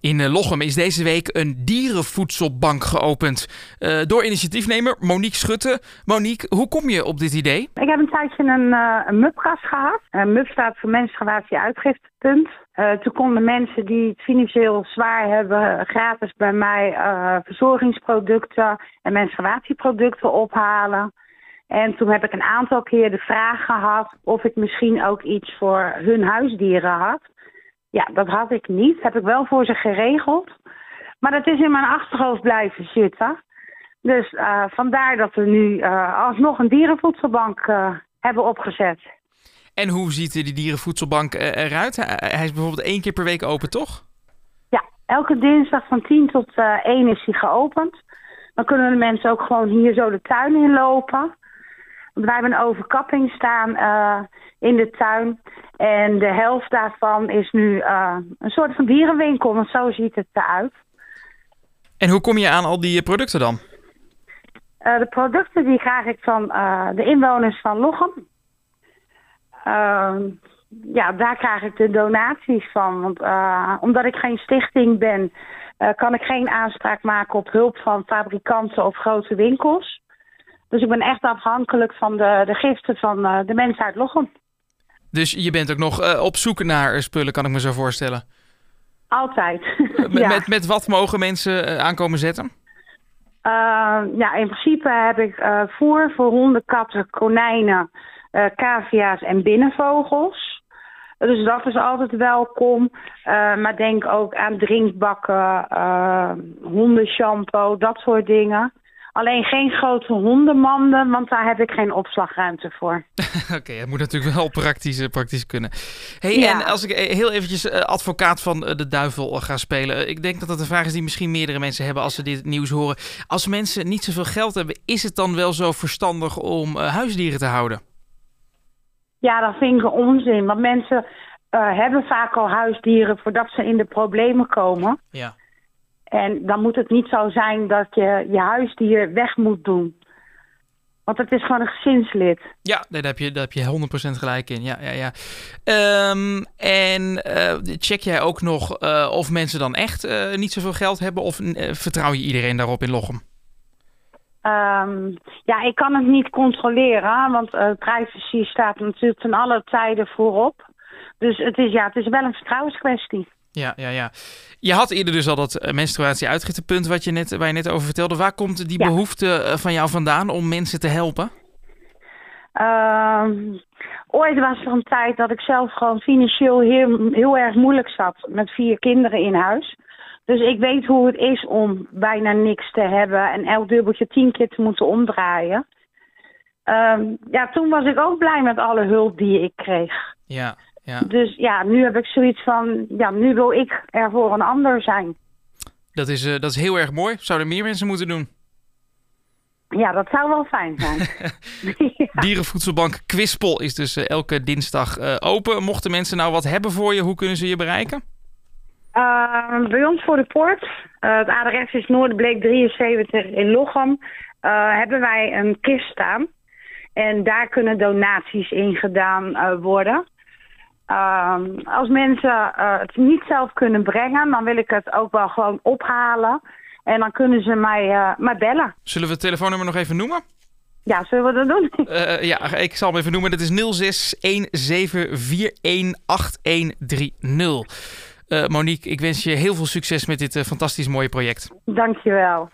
In eh, Lochem is deze week een dierenvoedselbank geopend. Uh, door initiatiefnemer Monique Schutte. Monique, hoe kom je op dit idee? Ik heb een tijdje een, uh, een gehad. Een MUP staat voor menstruatie uitgiftepunt. Uh, toen konden mensen die het financieel zwaar hebben gratis bij mij verzorgingsproducten en menstruatieproducten ophalen. En toen heb ik een aantal keer de vraag gehad of ik misschien ook iets voor hun huisdieren had. Ja, dat had ik niet. Dat heb ik wel voor ze geregeld. Maar dat is in mijn achterhoofd blijven zitten. Dus uh, vandaar dat we nu uh, alsnog een dierenvoedselbank uh, hebben opgezet. En hoe ziet die dierenvoedselbank eruit? Hij is bijvoorbeeld één keer per week open, toch? Ja, elke dinsdag van 10 tot 1 is hij geopend. Dan kunnen de mensen ook gewoon hier zo de tuin in lopen. Wij hebben een overkapping staan uh, in de tuin. En de helft daarvan is nu uh, een soort van dierenwinkel, want zo ziet het eruit. En hoe kom je aan al die producten dan? Uh, de producten die krijg ik van de inwoners van Lochem. ja, daar krijg ik de donaties van. Want omdat ik geen stichting ben, kan ik geen aanspraak maken op hulp van fabrikanten of grote winkels. Dus ik ben echt afhankelijk van de, de giften van uh, de mensen uit Lochem. Dus je bent ook nog uh, op zoek naar spullen, kan ik me zo voorstellen? Altijd. ja. met, met wat mogen mensen aankomen zetten? ja, in principe heb ik voer voor honden, katten, konijnen, cavia's en binnenvogels. Dus dat is altijd welkom. maar denk ook aan drinkbakken, hondenshampoo, dat soort dingen. Alleen geen grote hondenmanden, want daar heb ik geen opslagruimte voor. Oké, het moet natuurlijk wel praktisch, praktisch kunnen. Hey, En als ik heel eventjes advocaat van de duivel ga spelen. Ik denk dat dat een vraag is die misschien meerdere mensen hebben als ze dit nieuws horen. Als mensen niet zoveel geld hebben, is het dan wel zo verstandig om huisdieren te houden? Ja, dat vind ik onzin. Want mensen uh, hebben vaak al huisdieren voordat ze in de problemen komen. Ja. En dan moet het niet zo zijn dat je je huisdier weg moet doen. Want het is gewoon een gezinslid. Ja, daar heb je, daar heb je 100% gelijk in. Ja, ja, ja. Um, en uh, check jij ook nog uh, of mensen dan echt uh, niet zoveel geld hebben? Of vertrouw je iedereen daarop in Lochem? Um, ja, ik kan het niet controleren. Want privacy staat natuurlijk ten alle tijden voorop. Dus het is, ja, het is wel een vertrouwenskwestie. Ja, ja, ja. Je had eerder dus al dat menstruatie-uitgiftepunt wat je net, waar je net over vertelde. Waar komt die ja. behoefte van jou vandaan om mensen te helpen? Uh, ooit was er een tijd dat ik zelf gewoon financieel heel, heel erg moeilijk zat met vier kinderen in huis. Dus ik weet hoe het is om bijna niks te hebben en elk dubbeltje tien keer te moeten omdraaien. Uh, ja, toen was ik ook blij met alle hulp die ik kreeg. Ja. Ja. Dus ja, nu heb ik zoiets van, ja, nu wil ik er voor een ander zijn. Dat is, uh, dat is heel erg mooi. Zouden meer mensen moeten doen? Ja, dat zou wel fijn zijn. ja. Dierenvoedselbank Kwispel is dus uh, elke dinsdag uh, open. Mochten mensen nou wat hebben voor je, hoe kunnen ze je bereiken? bij ons voor de poort, het adres is Noorderbleek 73 in Lochem, hebben wij een kist staan. En daar kunnen donaties in gedaan worden. Uh, als mensen uh, het niet zelf kunnen brengen, dan wil ik het ook wel gewoon ophalen. En dan kunnen ze mij, uh, mij bellen. Zullen we het telefoonnummer nog even noemen? Ja, zullen we dat doen? Uh, ja, ik zal hem even noemen. Dat is 0617418130. Monique, ik wens je heel veel succes met dit fantastisch mooie project. Dankjewel.